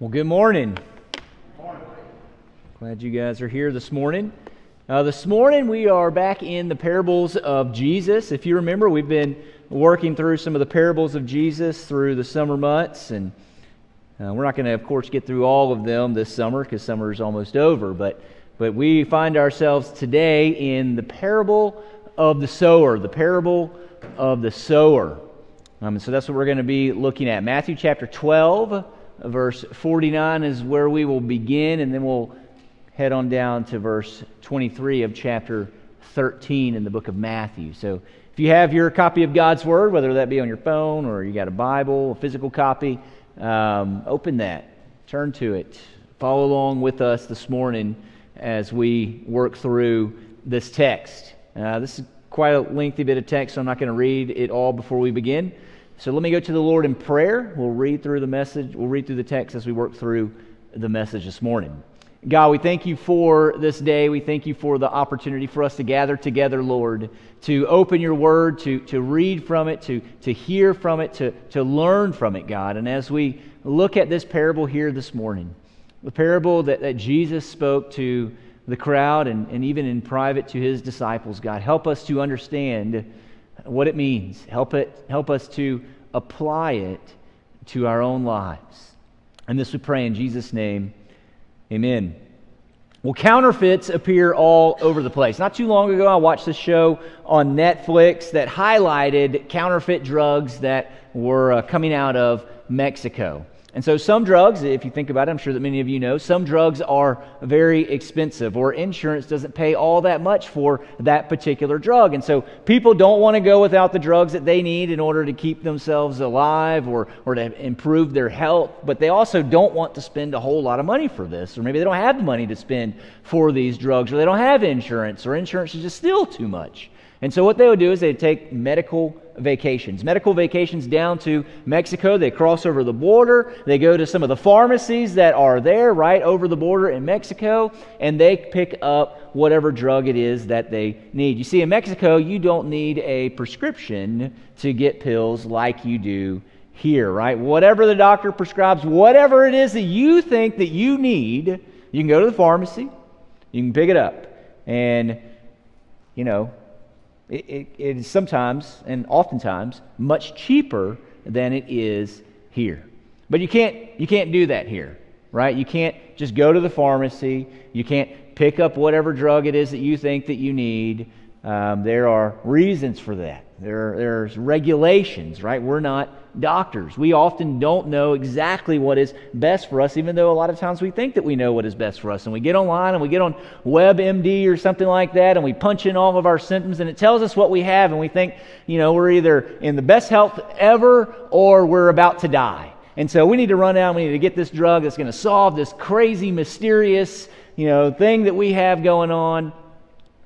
Well, good morning. Glad you guys are here this morning. Uh, this morning, we are back in the parables of Jesus. If you remember, we've been working through some of the parables of Jesus through the summer months, and uh, we're not going to, of course, get through all of them this summer because summer is almost over. But, but we find ourselves today in the parable of the sower, the parable of the sower. Um, so that's what we're going to be looking at. Matthew chapter 12 verse 49 is where we will begin, and then we'll head on down to verse 23 of chapter 13 in the book of Matthew. So if you have your copy of God's Word, whether that be on your phone or you got a Bible, a physical copy, um, open that, turn to it, follow along with us this morning as we work through this text. Uh, this is quite a lengthy bit of text, so I'm not going to read it all before we begin. So let me go to the Lord in prayer. We'll read through the message, we'll read through the text as we work through the message this morning. God, we thank you for this day. We thank you for the opportunity for us to gather together, Lord, to open your word, to, to read from it, to, to hear from it, to, to learn from it, God. And as we look at this parable here this morning, the parable that, that Jesus spoke to the crowd and, and even in private to his disciples, God, help us to understand what it means. Help, it, help us to apply it to our own lives. And this we pray in Jesus' name. Amen. Well, counterfeits appear all over the place. Not too long ago, I watched a show on Netflix that highlighted counterfeit drugs that were uh, coming out of Mexico. And so, some drugs, if you think about it, I'm sure that many of you know, some drugs are very expensive, or insurance doesn't pay all that much for that particular drug. And so, people don't want to go without the drugs that they need in order to keep themselves alive or, or to improve their health, but they also don't want to spend a whole lot of money for this, or maybe they don't have the money to spend for these drugs, or they don't have insurance, or insurance is just still too much. And so, what they would do is they'd take medical vacations. Medical vacations down to Mexico. They cross over the border. They go to some of the pharmacies that are there right over the border in Mexico, and they pick up whatever drug it is that they need. You see, in Mexico, you don't need a prescription to get pills like you do here, right? Whatever the doctor prescribes, whatever it is that you think that you need, you can go to the pharmacy, you can pick it up. And, you know, it, it, it is sometimes and oftentimes much cheaper than it is here. But you can't, you can't do that here, right? You can't just go to the pharmacy. You can't pick up whatever drug it is that you think that you need. Um, there are reasons for that. There, there's regulations, right? We're not doctors. We often don't know exactly what is best for us, even though a lot of times we think that we know what is best for us. And we get online and we get on WebMD or something like that, and we punch in all of our symptoms, and it tells us what we have, and we think, you know, we're either in the best health ever or we're about to die. And so we need to run out, we need to get this drug that's going to solve this crazy, mysterious, you know, thing that we have going on.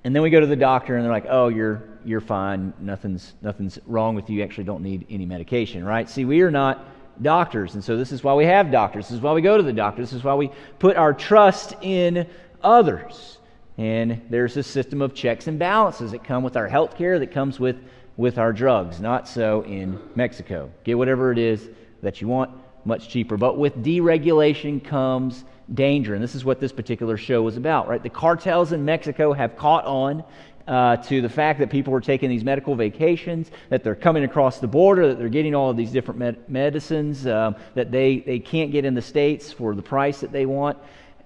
And then we go to the doctor, and they're like, oh, you're you're fine. Nothing's, nothing's wrong with you. You actually don't need any medication, right? See, we are not doctors. And so this is why we have doctors. This is why we go to the doctor. This is why we put our trust in others. And there's a system of checks and balances that come with our health care, that comes with, with our drugs. Not so in Mexico. Get whatever it is that you want, much cheaper. But with deregulation comes danger. And this is what this particular show was about, right? The cartels in Mexico have caught on uh, to the fact that people are taking these medical vacations, that they're coming across the border, that they're getting all of these different med- medicines um, that they, they can't get in the States for the price that they want.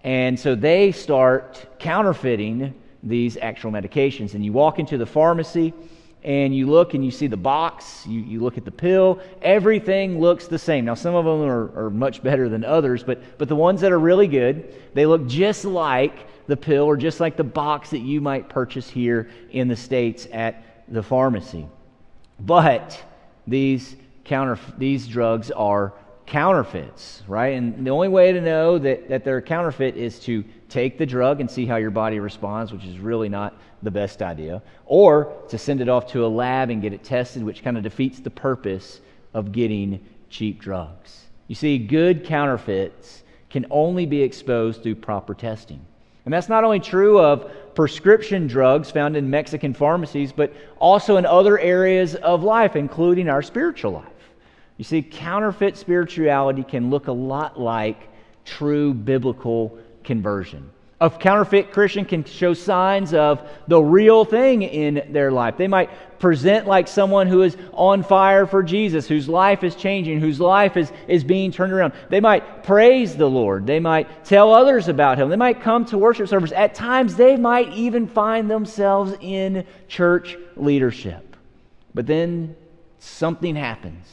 And so they start counterfeiting these actual medications. And you walk into the pharmacy and you look and you see the box, you, you look at the pill, everything looks the same. Now, some of them are, are much better than others, but, but the ones that are really good, they look just like the pill or just like the box that you might purchase here in the States at the pharmacy. But these, counter, these drugs are counterfeits, right? And the only way to know that, that they're counterfeit is to take the drug and see how your body responds, which is really not the best idea, or to send it off to a lab and get it tested, which kind of defeats the purpose of getting cheap drugs. You see, good counterfeits can only be exposed through proper testing. And that's not only true of prescription drugs found in Mexican pharmacies, but also in other areas of life, including our spiritual life. You see, counterfeit spirituality can look a lot like true biblical conversion. A counterfeit Christian can show signs of the real thing in their life. They might present like someone who is on fire for Jesus, whose life is changing, whose life is, is being turned around. They might praise the Lord. They might tell others about Him. They might come to worship service. At times, they might even find themselves in church leadership. But then something happens.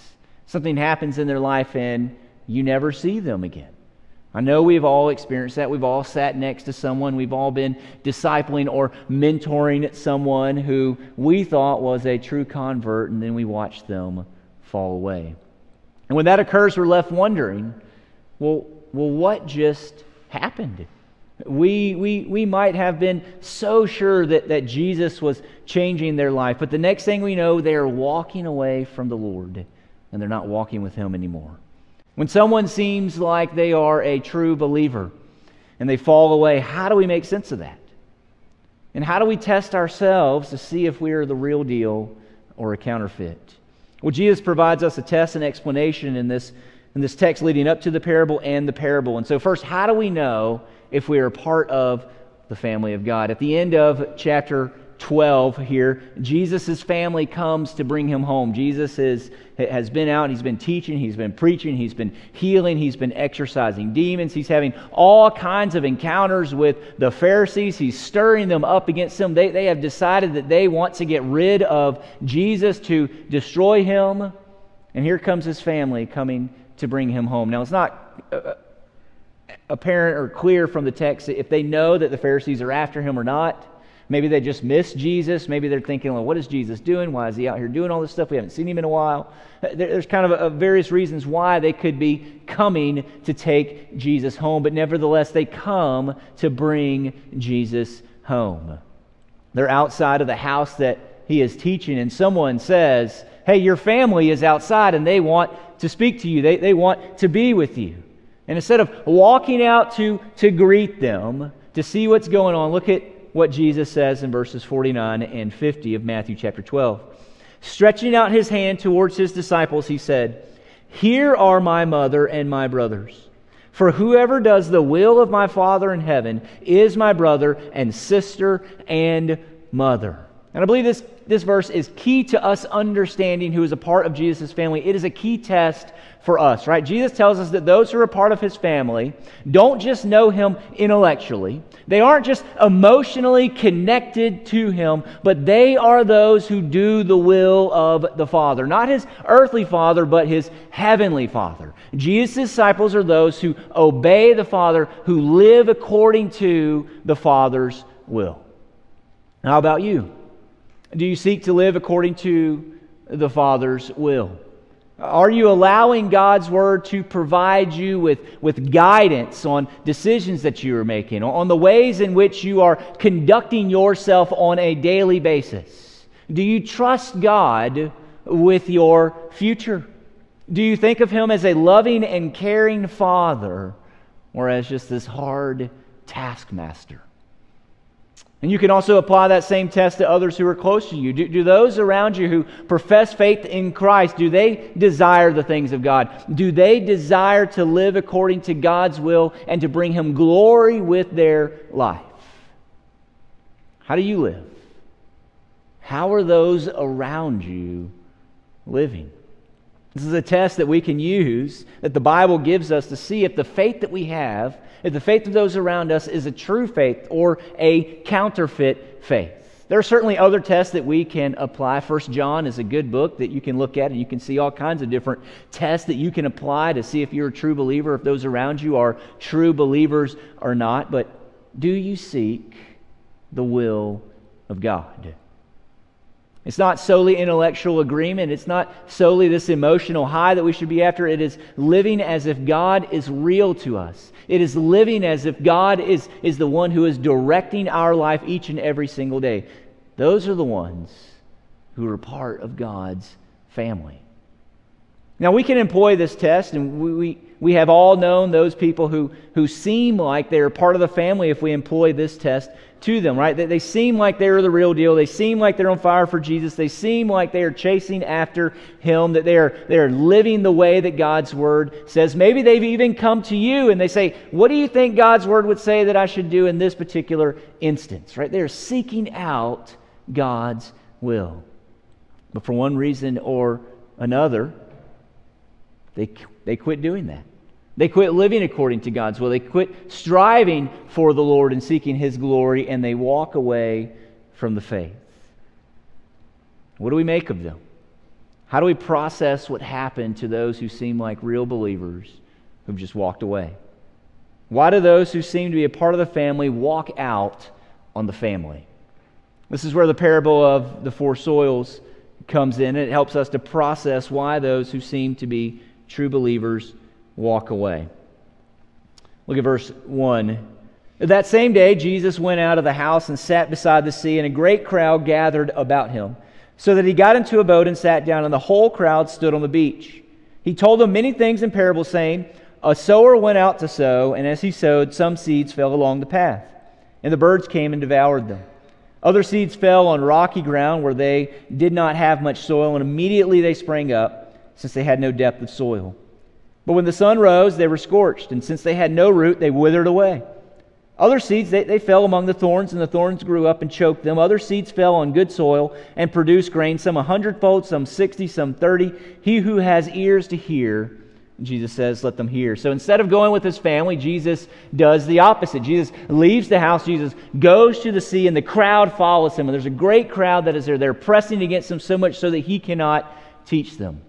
Something happens in their life, and you never see them again. I know we've all experienced that. We've all sat next to someone. We've all been discipling or mentoring someone who we thought was a true convert, and then we watched them fall away. And when that occurs, we're left wondering well, well what just happened? We, we, we might have been so sure that, that Jesus was changing their life, but the next thing we know, they are walking away from the Lord, and they're not walking with Him anymore. When someone seems like they are a true believer and they fall away, how do we make sense of that? And how do we test ourselves to see if we are the real deal or a counterfeit? Well, Jesus provides us a test and explanation in this, in this text leading up to the parable and the parable. And so, first, how do we know if we are part of the family of God? At the end of chapter 12 here, Jesus' family comes to bring him home. Jesus is, has been out, he's been teaching, he's been preaching, he's been healing, he's been exorcising demons, he's having all kinds of encounters with the Pharisees. He's stirring them up against him. They, they have decided that they want to get rid of Jesus to destroy him. And here comes his family coming to bring him home. Now, it's not. Uh, apparent or clear from the text if they know that the Pharisees are after him or not. Maybe they just miss Jesus. Maybe they're thinking, well, what is Jesus doing? Why is he out here doing all this stuff? We haven't seen him in a while. Uh, there's kind of a, a various reasons why they could be coming to take Jesus home, but nevertheless, they come to bring Jesus home. They're outside of the house that he is teaching, and someone says, Hey, your family is outside and they want to speak to you, they, they want to be with you. And instead of walking out to, to greet them, to see what's going on, look at what Jesus says in verses 49 and 50 of Matthew chapter 12. Stretching out his hand towards his disciples, he said, Here are my mother and my brothers. For whoever does the will of my Father in heaven is my brother and sister and mother. And I believe this, this verse is key to us understanding who is a part of Jesus' family. It is a key test for us, right? Jesus tells us that those who are a part of his family don't just know him intellectually, they aren't just emotionally connected to him, but they are those who do the will of the Father. Not his earthly Father, but his heavenly Father. Jesus' disciples are those who obey the Father, who live according to the Father's will. How about you? Do you seek to live according to the Father's will? Are you allowing God's Word to provide you with, with guidance on decisions that you are making, on the ways in which you are conducting yourself on a daily basis? Do you trust God with your future? Do you think of Him as a loving and caring Father or as just this hard taskmaster? And you can also apply that same test to others who are close to you. Do, do, those around you who profess faith in Christ, do they desire the things of God? Do they desire to live according to God's will and to bring Him glory with their life? How do you live? How are those around you living? This is a test that we can use, that the Bible gives us to see if the faith that we have if the faith of those around us is a true faith or a counterfeit faith. There are certainly other tests that we can apply. First John is a good book that you can look at, and you can see all kinds of different tests that you can apply to see if you're a true believer, if those around you are true believers or not. But do you seek the will of God? It's not solely intellectual agreement. It's not solely this emotional high that we should be after. It is living as if God is real to us. It is living as if God is, is the one who is directing our life each and every single day. Those are the ones who are part of God's family. Now, we can employ this test, and we, we, we have all known those people who, who seem like they're part of the family if we employ this test to them, right? They, they seem like they're the real deal. They seem like they're on fire for Jesus. They seem like they are chasing after Him, that they are, they are living the way that God's Word says. Maybe they've even come to you and they say, What do you think God's Word would say that I should do in this particular instance, right? They're seeking out God's will. But for one reason or another, they, they quit doing that. They quit living according to God's will. They quit striving for the Lord and seeking His glory, and they walk away from the faith. What do we make of them? How do we process what happened to those who seem like real believers who've just walked away? Why do those who seem to be a part of the family walk out on the family? This is where the parable of the four soils comes in. It helps us to process why those who seem to be true believers walk away. Look at verse 1. That same day, Jesus went out of the house and sat beside the sea, and a great crowd gathered about him, so that he got into a boat and sat down, and the whole crowd stood on the beach. He told them many things in parables, saying, A sower went out to sow, and as he sowed, some seeds fell along the path, and the birds came and devoured them. Other seeds fell on rocky ground where they did not have much soil, and immediately they sprang up, since they had no depth of soil. But when the sun rose, they were scorched, and since they had no root, they withered away. Other seeds, they, they fell among the thorns, and the thorns grew up and choked them. Other seeds fell on good soil and produced grain, some a hundredfold, some sixty, some thirty. He who has ears to hear, Jesus says, let them hear. So instead of going with his family, Jesus does the opposite. Jesus leaves the house, Jesus goes to the sea, and the crowd follows him. And there's a great crowd that is there. They're pressing against him so much so that he cannot teach them.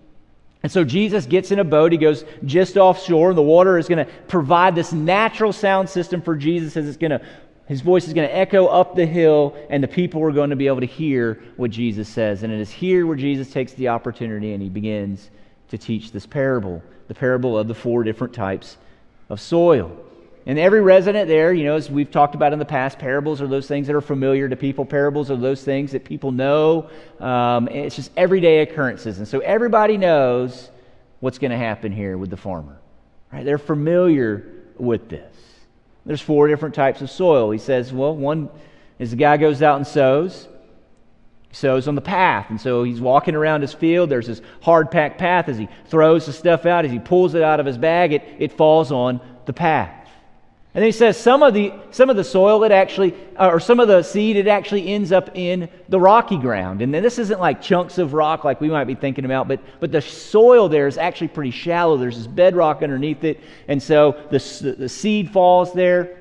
And so Jesus gets in a boat. He goes just offshore. And the water is going to provide this natural sound system for Jesus as it's going to, his voice is going to echo up the hill, and the people are going to be able to hear what Jesus says. And it is here where Jesus takes the opportunity and he begins to teach this parable the parable of the four different types of soil. And every resident there, you know, as we've talked about in the past, parables are those things that are familiar to people. Parables are those things that people know. Um, it's just everyday occurrences. And so everybody knows what's going to happen here with the farmer. Right? They're familiar with this. There's four different types of soil. He says, well, one is the guy goes out and sows. He sows on the path. And so he's walking around his field. There's this hard packed path. As he throws the stuff out, as he pulls it out of his bag, it, it falls on the path. And then he says some of the, some of the soil, it actually, uh, or some of the seed, it actually ends up in the rocky ground. And then this isn't like chunks of rock like we might be thinking about, but, but the soil there is actually pretty shallow. There's this bedrock underneath it. And so the, the seed falls there.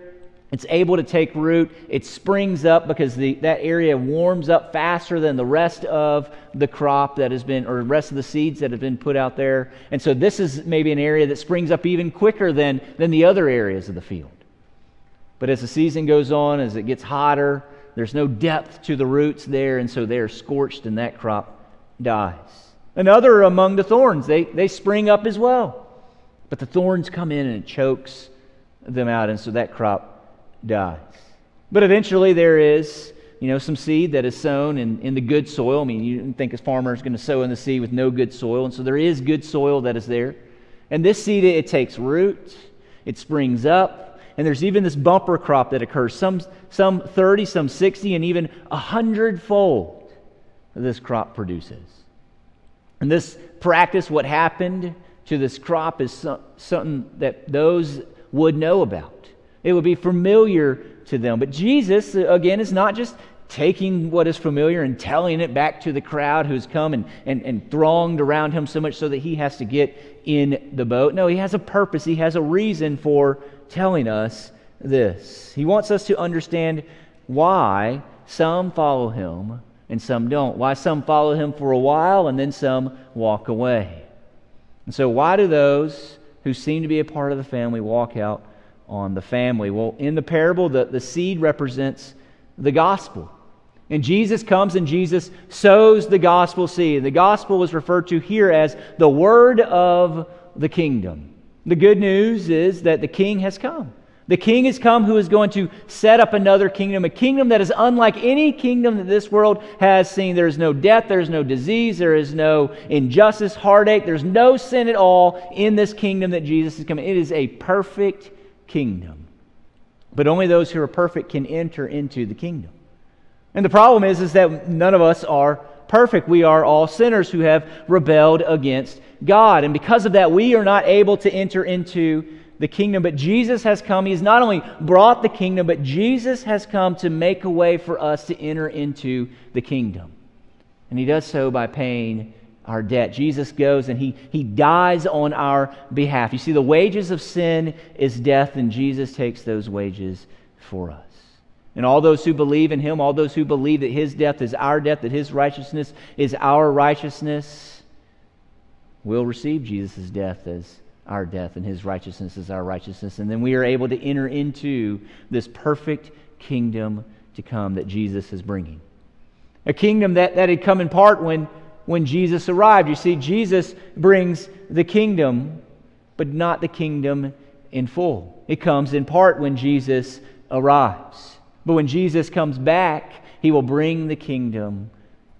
It's able to take root. It springs up because the, that area warms up faster than the rest of the crop that has been, or the rest of the seeds that have been put out there. And so this is maybe an area that springs up even quicker than, than the other areas of the field. But as the season goes on, as it gets hotter, there's no depth to the roots there, and so they're scorched and that crop dies. Another among the thorns, they, they spring up as well. But the thorns come in and it chokes them out, and so that crop dies. But eventually there is, you know, some seed that is sown in, in the good soil. I mean, you didn't think a farmer is going to sow in the seed with no good soil, and so there is good soil that is there. And this seed, it takes root, it springs up, and there's even this bumper crop that occurs some, some 30, some 60, and even a hundredfold this crop produces. And this practice, what happened to this crop, is some, something that those would know about. It would be familiar to them. But Jesus, again, is not just taking what is familiar and telling it back to the crowd who's come and, and, and thronged around him so much so that he has to get in the boat. No, he has a purpose, he has a reason for telling us this. He wants us to understand why some follow him and some don't. Why some follow him for a while and then some walk away. And so, why do those who seem to be a part of the family walk out on the family? Well, in the parable, the, the seed represents the gospel. And Jesus comes and Jesus sows the gospel seed. The gospel is referred to here as the word of the kingdom. The good news is that the king has come. The king has come who is going to set up another kingdom, a kingdom that is unlike any kingdom that this world has seen. There is no death, there is no disease, there is no injustice, heartache, there's no sin at all in this kingdom that Jesus is coming. It is a perfect kingdom. But only those who are perfect can enter into the kingdom. And the problem is, is that none of us are perfect. We are all sinners who have rebelled against God. And because of that, we are not able to enter into the kingdom, but Jesus has come. He's not only brought the kingdom, but Jesus has come to make a way for us to enter into the kingdom. And he does so by paying our debt. Jesus goes and he, he dies on our behalf. You see, the wages of sin is death, and Jesus takes those wages for us. And all those who believe in him, all those who believe that his death is our death, that his righteousness is our righteousness, will receive Jesus' death as our death, and his righteousness is our righteousness. And then we are able to enter into this perfect kingdom to come that Jesus is bringing. A kingdom that, that had come in part when, when Jesus arrived. You see, Jesus brings the kingdom, but not the kingdom in full. It comes in part when Jesus arrives. But when Jesus comes back, he will bring the kingdom,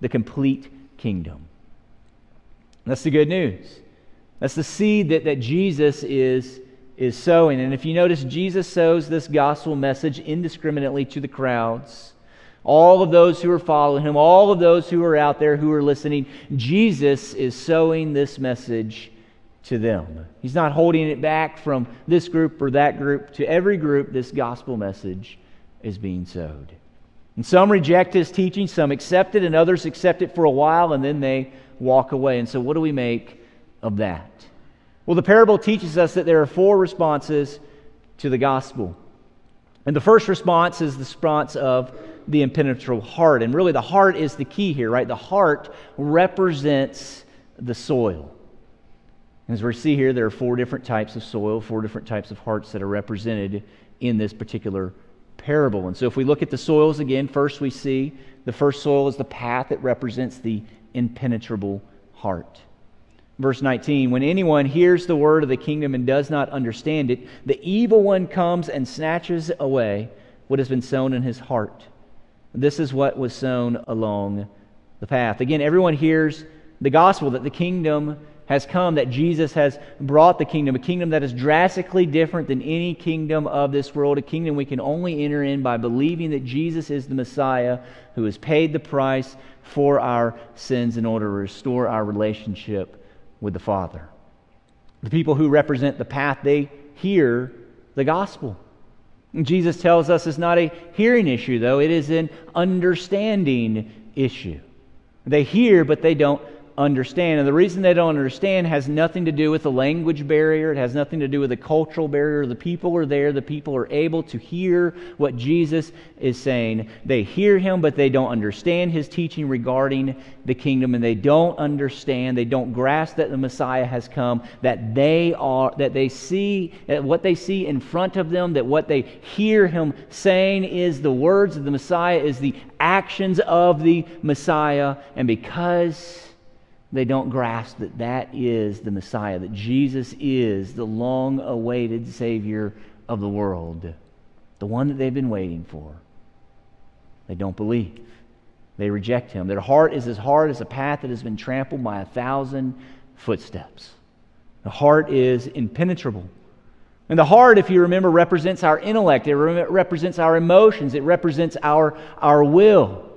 the complete kingdom. That's the good news. That's the seed that, that Jesus is, is sowing. And if you notice, Jesus sows this gospel message indiscriminately to the crowds. All of those who are following him, all of those who are out there who are listening, Jesus is sowing this message to them. He's not holding it back from this group or that group. To every group, this gospel message is being sowed. And some reject his teaching, some accept it, and others accept it for a while, and then they walk away. And so, what do we make of that? Well, the parable teaches us that there are four responses to the gospel. And the first response is the response of the impenetrable heart. And really, the heart is the key here, right? The heart represents the soil. As we see here, there are four different types of soil, four different types of hearts that are represented in this particular parable. And so, if we look at the soils again, first we see the first soil is the path that represents the impenetrable heart. Verse 19 When anyone hears the word of the kingdom and does not understand it, the evil one comes and snatches away what has been sown in his heart. This is what was sown along the path. Again, everyone hears the gospel that the kingdom has come, that Jesus has brought the kingdom, a kingdom that is drastically different than any kingdom of this world, a kingdom we can only enter in by believing that Jesus is the Messiah who has paid the price for our sins in order to restore our relationship with the Father. The people who represent the path, they hear the gospel. Jesus tells us it's not a hearing issue, though, it is an understanding issue. They hear, but they don't understand. And the reason they don't understand has nothing to do with the language barrier, it has nothing to do with the cultural barrier. The people are there, the people are able to hear what Jesus is saying. They hear him, but they don't understand his teaching regarding the kingdom, and they don't understand, they don't grasp that the Messiah has come, that they are, that they see, that what they see in front of them, that what they hear him saying is the words of the Messiah, is the actions of the Messiah. And because they don't grasp that that is the Messiah, that Jesus is the long awaited Savior of the world, the one that they've been waiting for. They don't believe. They reject him. Their heart is as hard as a path that has been trampled by a thousand footsteps. The heart is impenetrable. And the heart, if you remember, represents our intellect, it represents our emotions, it represents our, our will.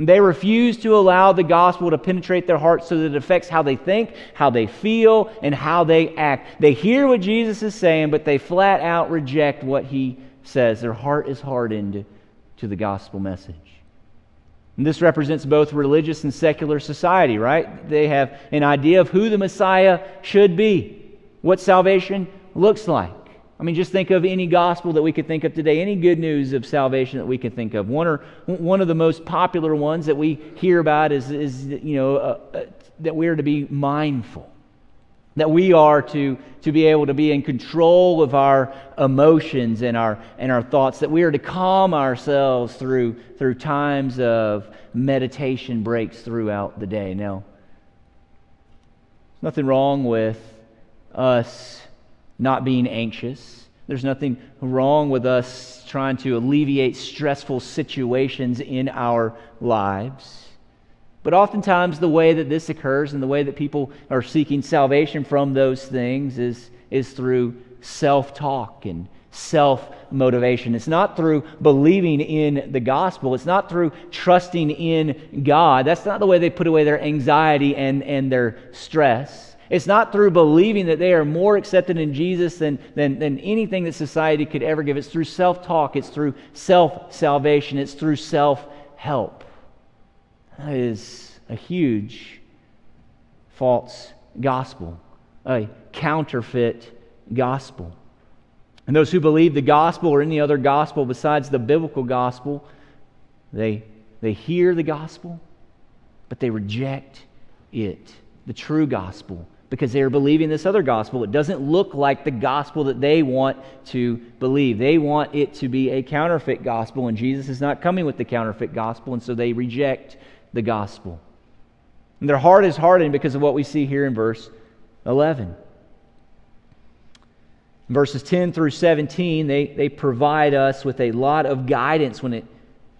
They refuse to allow the gospel to penetrate their hearts so that it affects how they think, how they feel, and how they act. They hear what Jesus is saying, but they flat out reject what he says. Their heart is hardened to the gospel message. And this represents both religious and secular society, right? They have an idea of who the Messiah should be, what salvation looks like. I mean, just think of any gospel that we could think of today, any good news of salvation that we could think of. One, or, one of the most popular ones that we hear about is, is you know, uh, uh, that we are to be mindful, that we are to, to be able to be in control of our emotions and our, and our thoughts, that we are to calm ourselves through, through times of meditation breaks throughout the day. Now, nothing wrong with us not being anxious. There's nothing wrong with us trying to alleviate stressful situations in our lives. But oftentimes, the way that this occurs and the way that people are seeking salvation from those things is, is through self talk and self motivation. It's not through believing in the gospel, it's not through trusting in God. That's not the way they put away their anxiety and, and their stress. It's not through believing that they are more accepted in Jesus than, than, than anything that society could ever give. It's through self talk, it's through self salvation, it's through self help. That is a huge false gospel, a counterfeit gospel. And those who believe the gospel or any other gospel besides the biblical gospel, they, they hear the gospel, but they reject it, the true gospel, because they are believing this other gospel. It doesn't look like the gospel that they want to believe. They want it to be a counterfeit gospel, and Jesus is not coming with the counterfeit gospel, and so they reject the gospel. And their heart is hardened because of what we see here in verse 11 verses 10 through 17, they, they provide us with a lot of guidance when, it,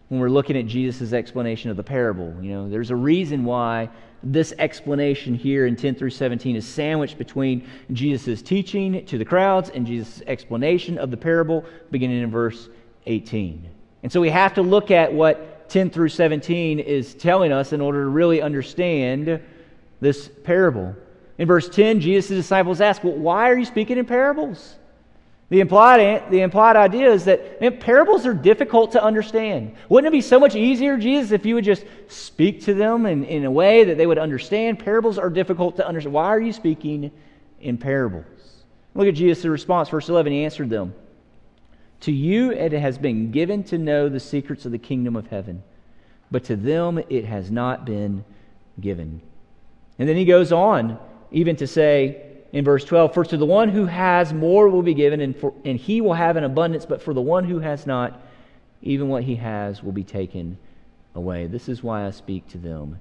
when we're looking at Jesus' explanation of the parable. You know, there's a reason why this explanation here in 10 through 17 is sandwiched between Jesus' teaching to the crowds and Jesus' explanation of the parable beginning in verse 18. And so we have to look at what 10 through 17 is telling us in order to really understand this parable. In verse 10, Jesus' disciples ask, Well, why are you speaking in parables? The implied, the implied idea is that man, parables are difficult to understand. Wouldn't it be so much easier, Jesus, if you would just speak to them in, in a way that they would understand? Parables are difficult to understand. Why are you speaking in parables? Look at Jesus' response. Verse 11, he answered them To you it has been given to know the secrets of the kingdom of heaven, but to them it has not been given. And then he goes on even to say, in verse 12 For to the one who has, more will be given, and, for, and he will have an abundance, but for the one who has not, even what he has will be taken away. This is why I speak to them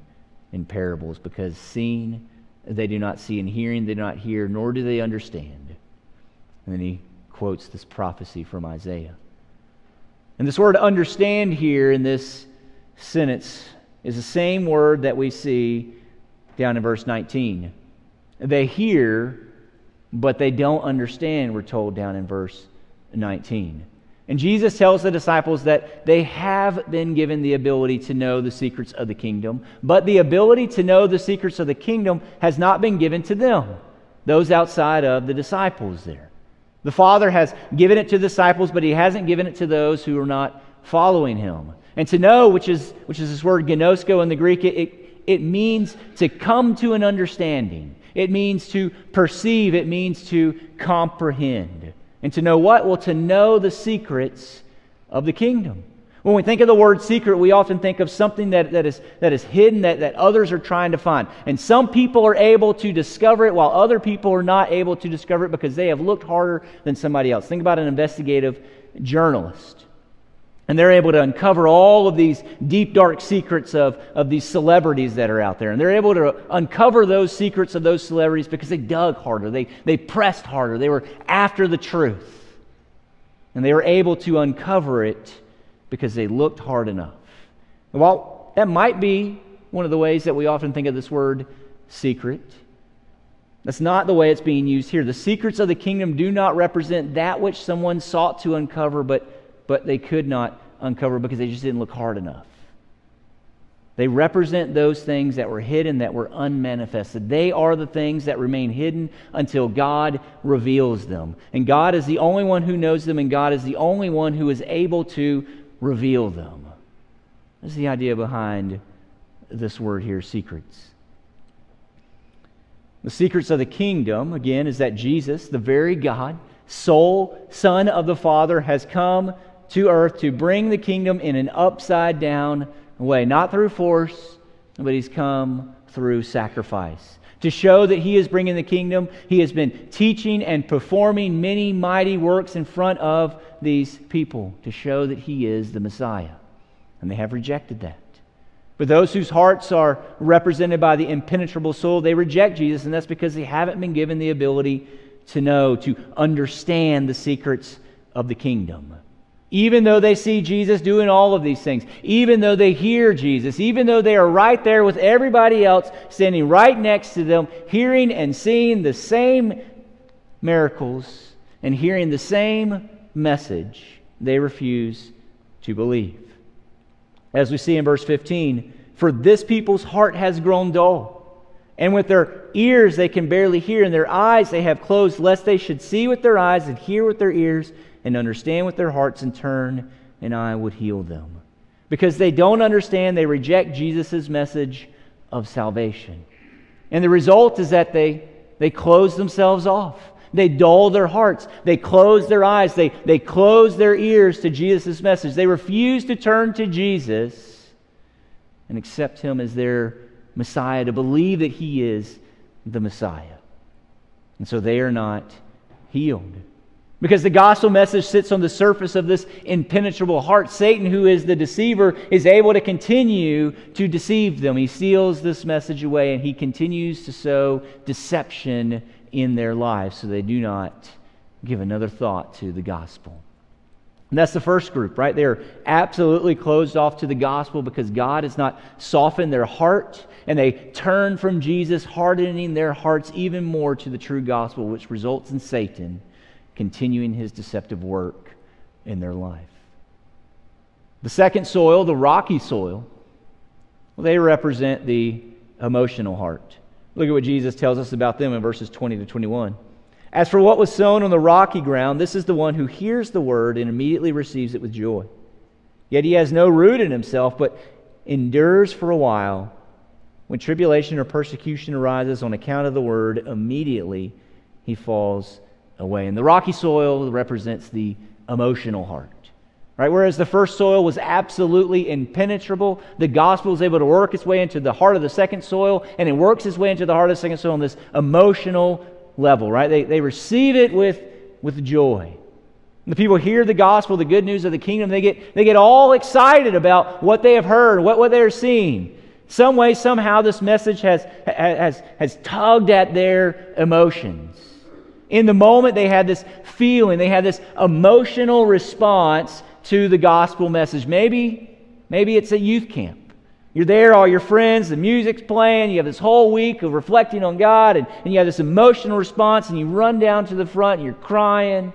in parables, because seeing they do not see, and hearing they do not hear, nor do they understand. And then he quotes this prophecy from Isaiah. And this word understand here in this sentence is the same word that we see down in verse 19. They hear, but they don't understand, we're told down in verse 19. And Jesus tells the disciples that they have been given the ability to know the secrets of the kingdom, but the ability to know the secrets of the kingdom has not been given to them, those outside of the disciples there. The Father has given it to the disciples, but He hasn't given it to those who are not following Him. And to know, which is, which is this word gnosko in the Greek, it, it, it means to come to an understanding. It means to perceive, it means to comprehend. And to know what? Well, to know the secrets of the kingdom. When we think of the word secret, we often think of something that, that, is, that is hidden that, that others are trying to find. And some people are able to discover it while other people are not able to discover it because they have looked harder than somebody else. Think about an investigative journalist. And they're able to uncover all of these deep, dark secrets of, of these celebrities that are out there. And they're able to uncover those secrets of those celebrities because they dug harder, they, they pressed harder, they were after the truth. And they were able to uncover it because they looked hard enough. Well, that might be one of the ways that we often think of this word secret. That's not the way it's being used here. The secrets of the kingdom do not represent that which someone sought to uncover, but but they could not uncover because they just didn't look hard enough. They represent those things that were hidden, that were unmanifested. They are the things that remain hidden until God reveals them. And God is the only one who knows them, and God is the only one who is able to reveal them. That's the idea behind this word here secrets. The secrets of the kingdom, again, is that Jesus, the very God, sole Son of the Father, has come to earth to bring the kingdom in an upside down way, not through force, but he's come through sacrifice. To show that he is bringing the kingdom, he has been teaching and performing many mighty works in front of these people to show that he is the Messiah. And they have rejected that. But those whose hearts are represented by the impenetrable soul, they reject Jesus, and that's because they haven't been given the ability to know, to understand the secrets of the kingdom. Even though they see Jesus doing all of these things, even though they hear Jesus, even though they are right there with everybody else, standing right next to them, hearing and seeing the same miracles and hearing the same message, they refuse to believe. As we see in verse 15, for this people's heart has grown dull. And with their ears they can barely hear, and their eyes they have closed, lest they should see with their eyes and hear with their ears and understand with their hearts and turn, and I would heal them. Because they don't understand, they reject Jesus' message of salvation. And the result is that they, they close themselves off. They dull their hearts. They close their eyes. They, they close their ears to Jesus' message. They refuse to turn to Jesus and accept Him as their Messiah, to believe that He is the Messiah. And so they are not healed. Because the gospel message sits on the surface of this impenetrable heart. Satan, who is the deceiver, is able to continue to deceive them. He seals this message away and he continues to sow deception in their lives so they do not give another thought to the gospel. And that's the first group, right? They're absolutely closed off to the gospel because God has not softened their heart and they turn from Jesus, hardening their hearts even more to the true gospel, which results in Satan continuing his deceptive work in their life. The second soil, the rocky soil, well, they represent the emotional heart. Look at what Jesus tells us about them in verses 20 to 21. As for what was sown on the rocky ground, this is the one who hears the word and immediately receives it with joy. Yet he has no root in himself, but endures for a while. When tribulation or persecution arises on account of the word, immediately he falls away. And the rocky soil represents the emotional heart. Right? Whereas the first soil was absolutely impenetrable, the gospel was able to work its way into the heart of the second soil, and it works its way into the heart of the second soil on this emotional level, right? They, they receive it with, with joy. the people hear the gospel, the good news of the kingdom, they get, they get all excited about what they have heard, what, what they're seeing. Some way, somehow, this message has, has, has tugged at their emotions. In the moment, they had this feeling, they had this emotional response to the gospel message. Maybe, maybe it's a youth camp. You're there, all your friends, the music's playing, you have this whole week of reflecting on God, and, and you have this emotional response, and you run down to the front and you're crying.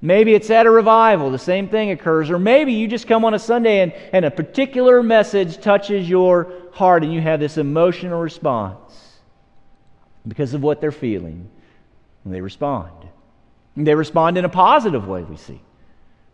Maybe it's at a revival, the same thing occurs. Or maybe you just come on a Sunday and, and a particular message touches your heart and you have this emotional response because of what they're feeling. And they respond. And they respond in a positive way, we see.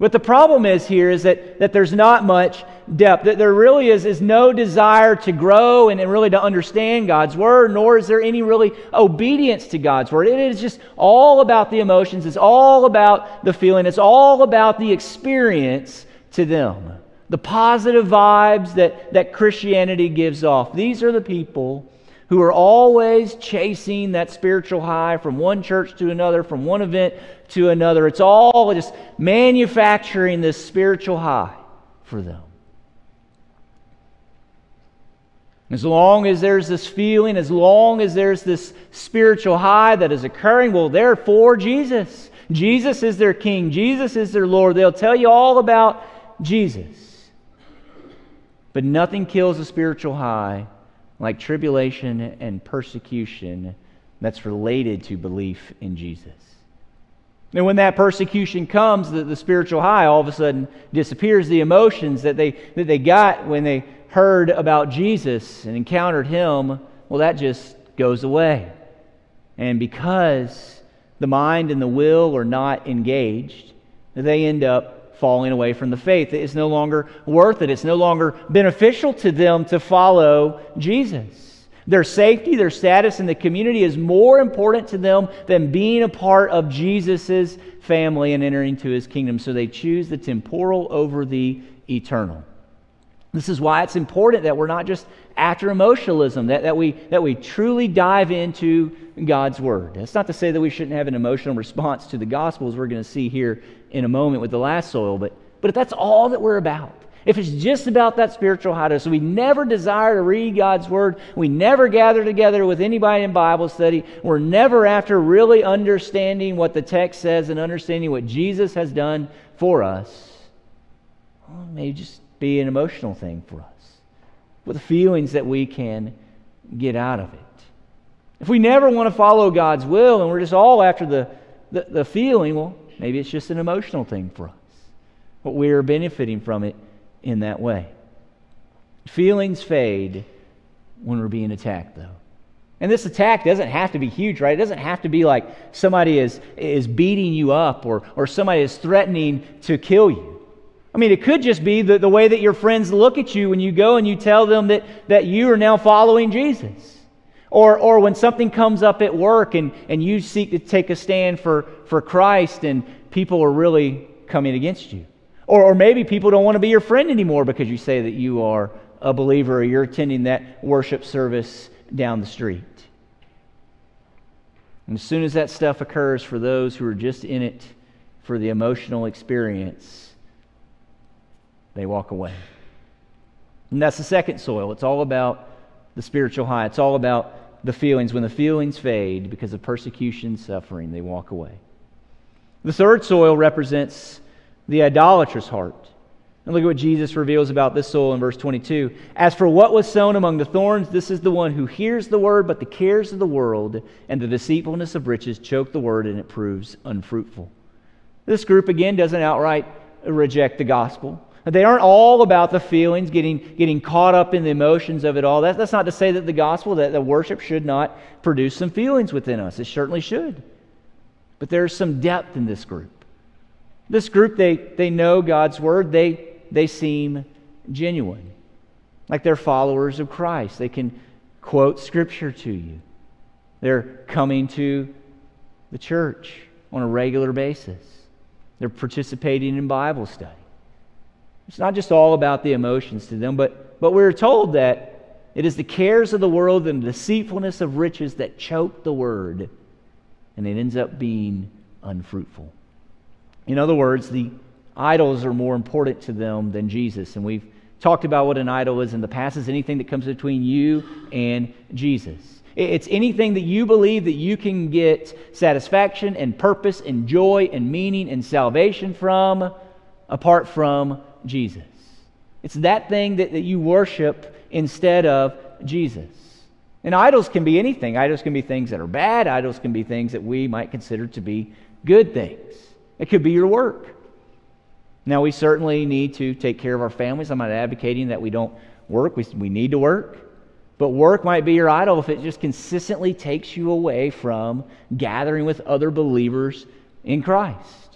But the problem is here is that, that there's not much depth, that there really is, is no desire to grow and, and really to understand God's word, nor is there any really obedience to God's word. It is just all about the emotions, it's all about the feeling, it's all about the experience to them. The positive vibes that, that Christianity gives off. These are the people who are always chasing that spiritual high from one church to another, from one event to another. It's all just manufacturing this spiritual high for them. As long as there's this feeling, as long as there's this spiritual high that is occurring, well, they're for Jesus. Jesus is their king, Jesus is their Lord. They'll tell you all about Jesus. But nothing kills a spiritual high like tribulation and persecution that's related to belief in Jesus. And when that persecution comes, the, the spiritual high all of a sudden disappears. The emotions that they, that they got when they heard about Jesus and encountered him, well, that just goes away. And because the mind and the will are not engaged, they end up falling away from the faith. It's no longer worth it. It's no longer beneficial to them to follow Jesus. Their safety, their status in the community is more important to them than being a part of Jesus' family and entering into his kingdom. So they choose the temporal over the eternal. This is why it's important that we're not just after emotionalism, that, that, we, that we truly dive into God's Word. That's not to say that we shouldn't have an emotional response to the Gospels we're going to see here in a moment with the last soil, but, but if that's all that we're about, if it's just about that spiritual high, so we never desire to read God's Word, we never gather together with anybody in Bible study, we're never after really understanding what the text says and understanding what Jesus has done for us, well, it may just be an emotional thing for us, with feelings that we can get out of it. If we never want to follow God's will and we're just all after the, the, the feeling, well, maybe it's just an emotional thing for us. But we are benefiting from it in that way. Feelings fade when we're being attacked, though. And this attack doesn't have to be huge, right? It doesn't have to be like somebody is, is beating you up or, or somebody is threatening to kill you. I mean, it could just be the, the way that your friends look at you when you go and you tell them that, that you are now following Jesus. Or, or when something comes up at work and, and you seek to take a stand for, for Christ and people are really coming against you. Or, or maybe people don't want to be your friend anymore because you say that you are a believer or you're attending that worship service down the street. And as soon as that stuff occurs for those who are just in it for the emotional experience, they walk away. And that's the second soil. It's all about the spiritual high. It's all about the feelings. When the feelings fade because of persecution, suffering, they walk away. The third soil represents the idolatrous heart. And look at what Jesus reveals about this soul in verse 22. As for what was sown among the thorns, this is the one who hears the word, but the cares of the world and the deceitfulness of riches choke the word, and it proves unfruitful. This group, again, doesn't outright reject the gospel. They aren't all about the feelings, getting, getting caught up in the emotions of it all. That, that's not to say that the gospel, that the worship should not produce some feelings within us. It certainly should. But there's some depth in this group. This group, they, they know God's word, they, they seem genuine, like they're followers of Christ. They can quote scripture to you, they're coming to the church on a regular basis, they're participating in Bible study. It's not just all about the emotions to them, but, but we're told that it is the cares of the world and the deceitfulness of riches that choke the word, and it ends up being unfruitful. In other words, the idols are more important to them than Jesus. And we've talked about what an idol is in the past. It's anything that comes between you and Jesus. It's anything that you believe that you can get satisfaction and purpose and joy and meaning and salvation from apart from Jesus. It's that thing that, that you worship instead of Jesus. And idols can be anything. Idols can be things that are bad, idols can be things that we might consider to be good things. It could be your work. Now, we certainly need to take care of our families. I'm not advocating that we don't work, we, we need to work. But work might be your idol if it just consistently takes you away from gathering with other believers in Christ.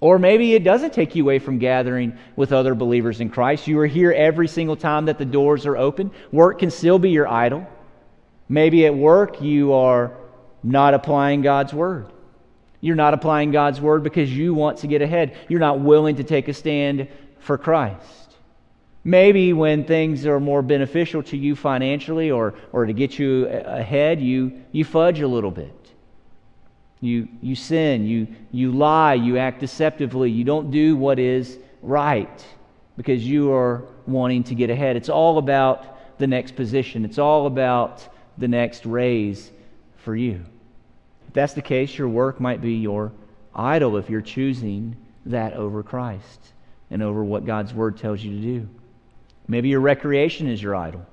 Or maybe it doesn't take you away from gathering with other believers in Christ. You are here every single time that the doors are open. Work can still be your idol. Maybe at work you are not applying God's word. You're not applying God's word because you want to get ahead. You're not willing to take a stand for Christ. Maybe when things are more beneficial to you financially or, or to get you ahead, you, you fudge a little bit. You, you sin, you, you lie, you act deceptively, you don't do what is right because you are wanting to get ahead. It's all about the next position, it's all about the next raise for you If that's the case, your work might be your idol if you're choosing that over Christ and over what God's Word tells you to do. Maybe your recreation is your idol.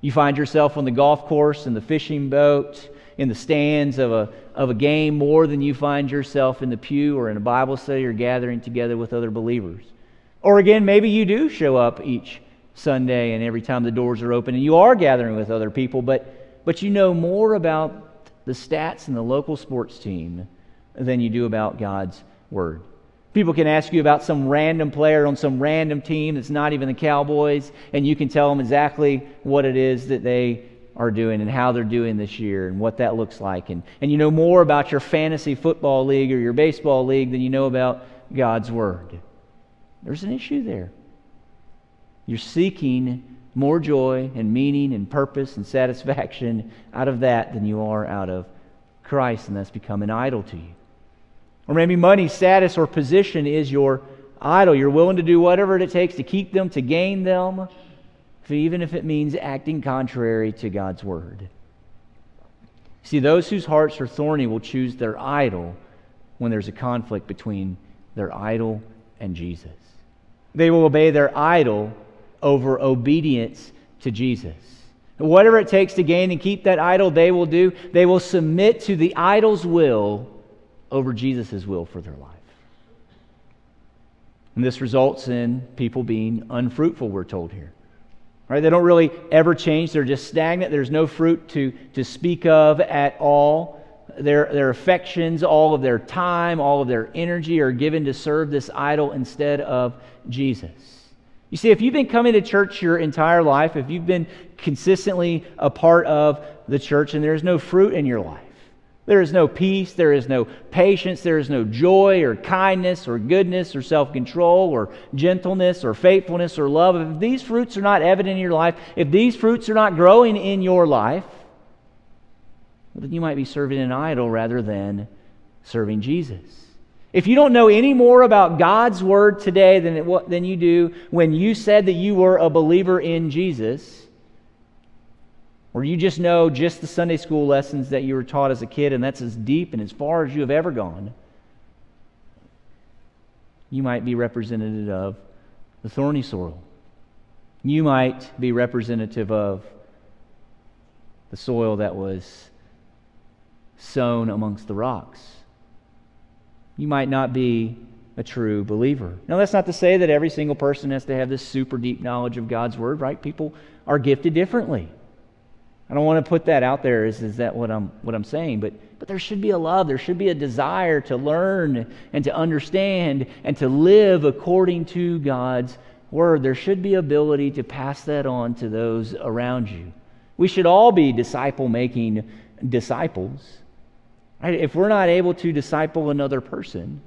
You find yourself on the golf course, in the fishing boat, in the stands of a, of a game more than you find yourself in the pew or in a Bible study or gathering together with other believers. Or again, maybe you do show up each Sunday and every time the doors are open and you are gathering with other people, but, but you know more about the stats and the local sports team than you do about God's Word. People can ask you about some random player on some random team that's not even the Cowboys, and you can tell them exactly what it is that they are doing and how they're doing this year and what that looks like. And, and you know more about your fantasy football league or your baseball league than you know about God's Word. There's an issue there. You're seeking more joy and meaning and purpose and satisfaction out of that than you are out of Christ, and that's become an idol to you. Or maybe money, status, or position is your idol. You're willing to do whatever it takes to keep them, to gain them, even if it means acting contrary to God's word. See, those whose hearts are thorny will choose their idol when there's a conflict between their idol and Jesus. They will obey their idol over obedience to Jesus. Whatever it takes to gain and keep that idol, they will do. They will submit to the idol's will over Jesus' will for their life. And this results in people being unfruitful, we're told here. Right? They don't really ever change. They're just stagnant. There's no fruit to, to speak of at all. Their, their affections, all of their time, all of their energy are given to serve this idol instead of Jesus. You see, if you've been coming to church your entire life, if you've been consistently a part of the church and there's no fruit in your life, there is no peace, there is no patience, there is no joy or kindness or goodness or self control or gentleness or faithfulness or love. If these fruits are not evident in your life, if these fruits are not growing in your life, then you might be serving an idol rather than serving Jesus. If you don't know any more about God's Word today than, it, than you do when you said that you were a believer in Jesus, or you just know just the Sunday school lessons that you were taught as a kid, and that's as deep and as far as you have ever gone, you might be representative of the thorny soil. You might be representative of the soil that was sown amongst the rocks. You might not be a true believer. Now, that's not to say that every single person has to have this super deep knowledge of God's Word, right? People are gifted differently. I don't want to put that out there. Is, is that what I'm, what I'm saying? But, but there should be a love. There should be a desire to learn and to understand and to live according to God's word. There should be ability to pass that on to those around you. We should all be disciple making disciples. Right? If we're not able to disciple another person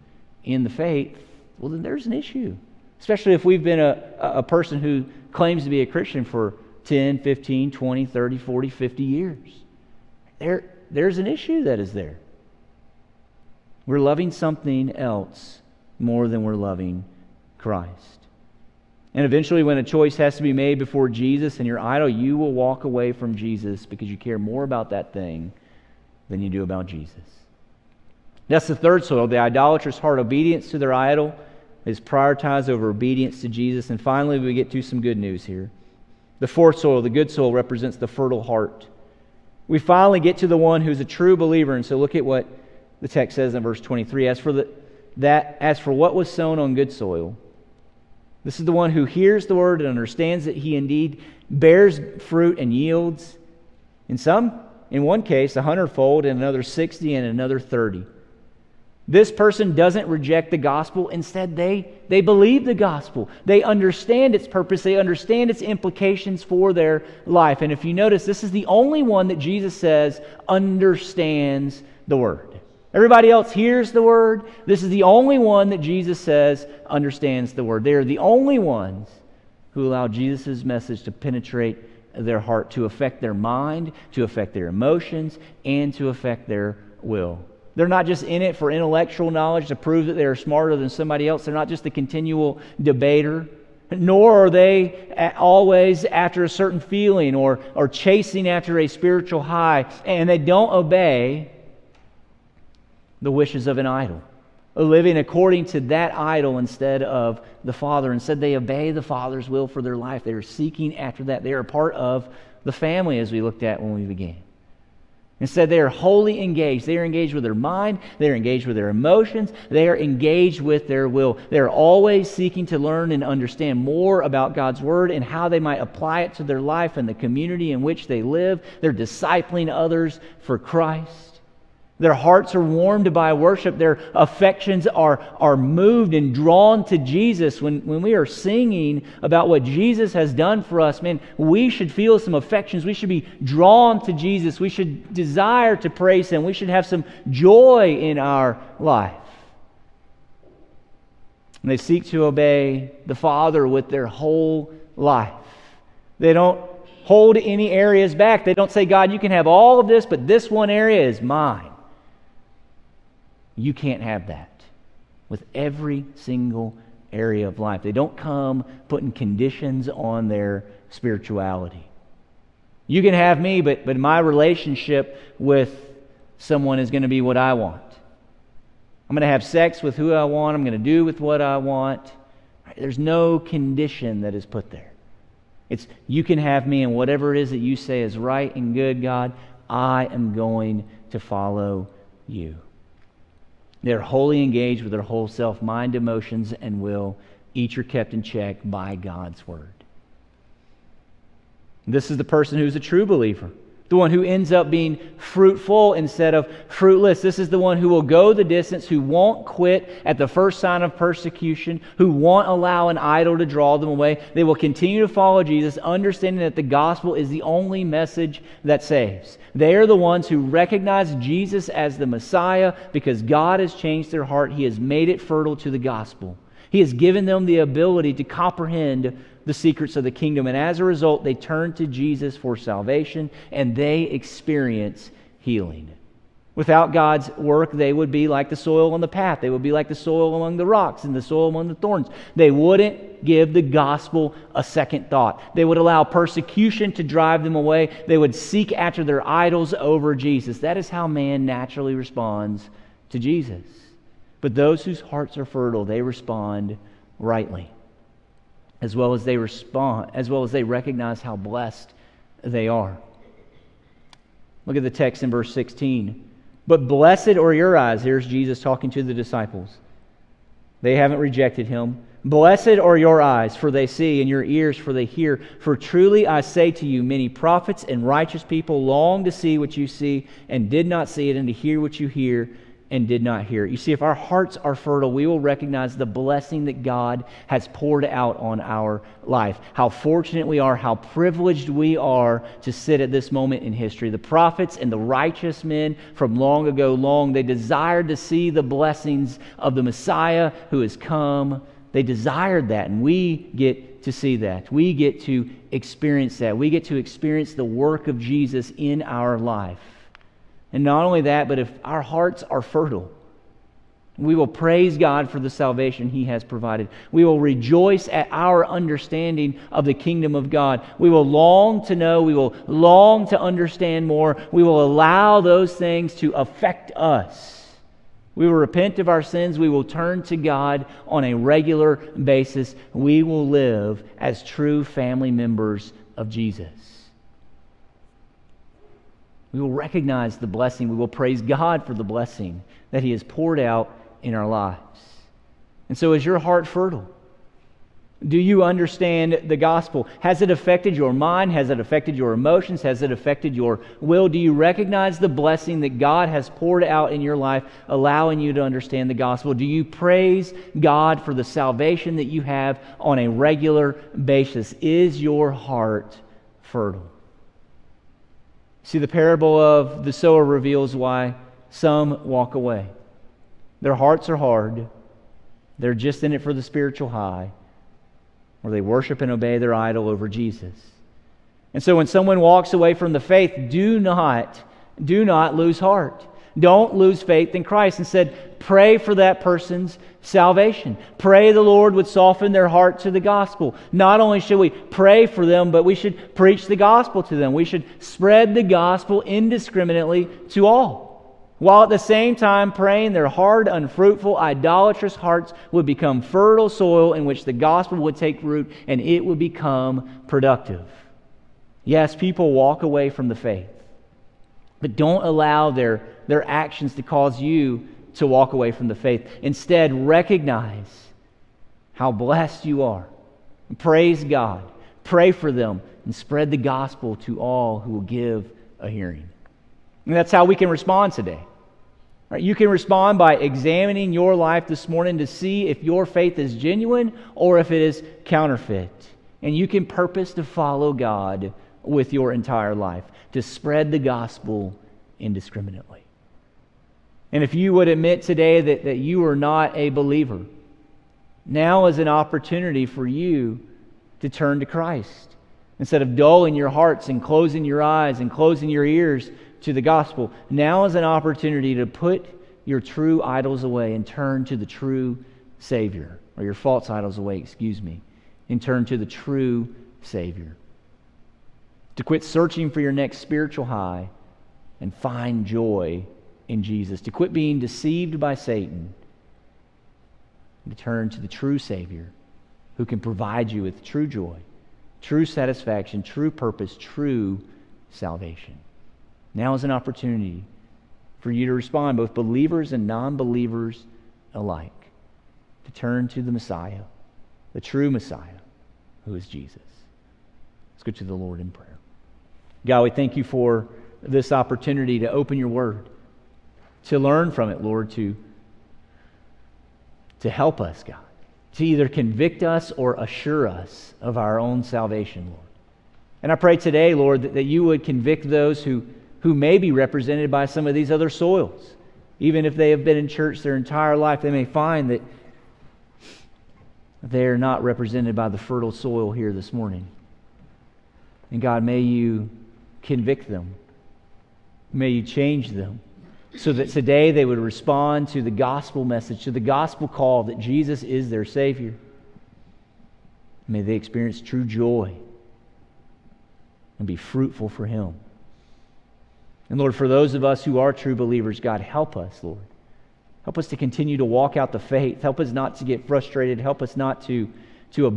in the faith, well, then there's an issue. Especially if we've been a, a person who claims to be a Christian for 10, 15, 20, 30, 40, 50 years. There, there's an issue that is there. We're loving something else more than we're loving Christ. And eventually, when a choice has to be made before Jesus and your idol, you will walk away from Jesus because you care more about that thing than you do about Jesus. That's the third soil. The idolatrous heart, obedience to their idol, is prioritized over obedience to Jesus. And finally, we get to some good news here. The fourth soil, the good soil, represents the fertile heart. We finally get to the one who's a true believer. And so look at what the text says in verse 23. As for, the, that, as for what was sown on good soil, this is the one who hears the word and understands that he indeed bears fruit and yields. In some, in one case, a hundredfold, and another 60, and another 30. This person doesn't reject the gospel. Instead, they, they believe the gospel. They understand its purpose. They understand its implications for their life. And if you notice, this is the only one that Jesus says understands the word. Everybody else hears the word. This is the only one that Jesus says understands the word. They are the only ones who allow Jesus' message to penetrate their heart, to affect their mind, to affect their emotions, and to affect their will. They're not just in it for intellectual knowledge to prove that they're smarter than somebody else. They're not just a continual debater. Nor are they always after a certain feeling or, or chasing after a spiritual high. And they don't obey the wishes of an idol, living according to that idol instead of the Father. Instead, they obey the Father's will for their life. They are seeking after that. They are part of the family, as we looked at when we began. Instead, they are wholly engaged. They are engaged with their mind, they are engaged with their emotions, they are engaged with their will. They are always seeking to learn and understand more about God's Word and how they might apply it to their life and the community in which they live. They're discipling others for Christ. Their hearts are warmed by worship. Their affections are, are moved and drawn to Jesus. When, when we are singing about what Jesus has done for us, man, we should feel some affections. We should be drawn to Jesus. We should desire to praise Him. We should have some joy in our life. And they seek to obey the Father with their whole life. They don't hold any areas back. They don't say, God, you can have all of this, but this one area is mine. You can't have that. With every single area of life. They don't come putting conditions on their spirituality. You can have me, but, but my relationship with someone is going to be what I want. I'm going to have sex with who I want. I'm going to do with what I want. There's no condition that is put there. It's you can have me, and whatever it is that you say is right and good, God, I am going to follow you. They're wholly engaged with their whole self, mind, emotions, and will. Each are kept in check by God's word. This is the person who's a true believer the one who ends up being fruitful instead of fruitless. This is the one who will go the distance, who won't quit at the first sign of persecution, who won't allow an idol to draw them away. They will continue to follow Jesus, understanding that the gospel is the only message that saves. They are the ones who recognize Jesus as the Messiah because God has changed their heart. He has made it fertile to the gospel. He has given them the ability to comprehend the secrets of the kingdom. And as a result, they turn to Jesus for salvation and they experience healing. Without God's work, they would be like the soil on the path. They would be like the soil among the rocks and the soil among the thorns. They wouldn't give the gospel a second thought. They would allow persecution to drive them away. They would seek after their idols over Jesus. That is how man naturally responds to Jesus. But those whose hearts are fertile, they respond rightly as well as they respond, as well as they recognize how blessed they are. Look at the text in verse 16. But blessed are your eyes. Here's Jesus talking to the disciples. They haven't rejected him. Blessed are your eyes, for they see, and your ears, for they hear. For truly I say to you, many prophets and righteous people long to see what you see, and did not see it, and to hear what you hear, and did not hear. You see, if our hearts are fertile, we will recognize the blessing that God has poured out on our life. How fortunate we are, how privileged we are to sit at this moment in history. The prophets and the righteous men from long ago, long, they desired to see the blessings of the Messiah who has come. They desired that, and we get to see that. We get to experience that. We get to experience the work of Jesus in our life. And not only that, but if our hearts are fertile, we will praise God for the salvation He has provided. We will rejoice at our understanding of the kingdom of God. We will long to know. We will long to understand more. We will allow those things to affect us. We will repent of our sins. We will turn to God on a regular basis. We will live as true family members of Jesus. We will recognize the blessing. We will praise God for the blessing that He has poured out in our lives. And so, is your heart fertile? Do you understand the gospel? Has it affected your mind? Has it affected your emotions? Has it affected your will? Do you recognize the blessing that God has poured out in your life, allowing you to understand the gospel? Do you praise God for the salvation that you have on a regular basis? Is your heart fertile? See, the parable of the sower reveals why some walk away. Their hearts are hard, they're just in it for the spiritual high, or they worship and obey their idol over Jesus. And so when someone walks away from the faith, do not, do not lose heart. Don't lose faith in Christ. Instead, pray for that person's salvation. Pray the Lord would soften their heart to the gospel. Not only should we pray for them, but we should preach the gospel to them. We should spread the gospel indiscriminately to all. While at the same time praying their hard, unfruitful, idolatrous hearts would become fertile soil in which the gospel would take root and it would become productive. Yes, people walk away from the faith. But don't allow their, their actions to cause you to walk away from the faith. Instead, recognize how blessed you are. Praise God. Pray for them and spread the gospel to all who will give a hearing. And that's how we can respond today. Right? You can respond by examining your life this morning to see if your faith is genuine or if it is counterfeit. And you can purpose to follow God with your entire life to spread the gospel indiscriminately. And if you would admit today that, that you are not a believer, now is an opportunity for you to turn to Christ. Instead of dulling your hearts and closing your eyes and closing your ears to the gospel, now is an opportunity to put your true idols away and turn to the true Savior, or your false idols away, excuse me, and turn to the true Savior. To quit searching for your next spiritual high and find joy in Jesus. To quit being deceived by Satan and to turn to the true Savior who can provide you with true joy, true satisfaction, true purpose, true salvation. Now is an opportunity for you to respond, both believers and non believers alike, to turn to the Messiah, the true Messiah, who is Jesus. Let's go to the Lord in prayer. God, we thank you for this opportunity to open your word, to learn from it, Lord, to, to help us, God, to either convict us or assure us of our own salvation, Lord. And I pray today, Lord, that, that you would convict those who who may be represented by some of these other soils. Even if they have been in church their entire life, they may find that they are not represented by the fertile soil here this morning. And God, may you convict them. May you change them so that today they would respond to the gospel message, to the gospel call that Jesus is their Savior. May they experience true joy and be fruitful for Him. And Lord, for those of us who are true believers, God, help us, Lord. Help us to continue to walk out the faith. Help us not to get frustrated. Help us not to, to, uh,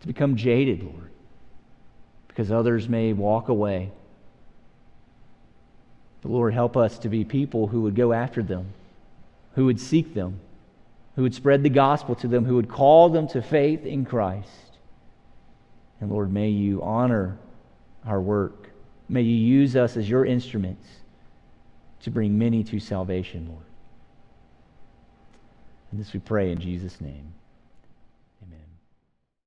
to become jaded, Lord, because others may walk away. But Lord, help us to be people who would go after them, who would seek them, who would spread the gospel to them, who would call them to faith in Christ. And Lord, may you honor our work. May you use us as your instruments to bring many to salvation, Lord. And this we pray in Jesus' name.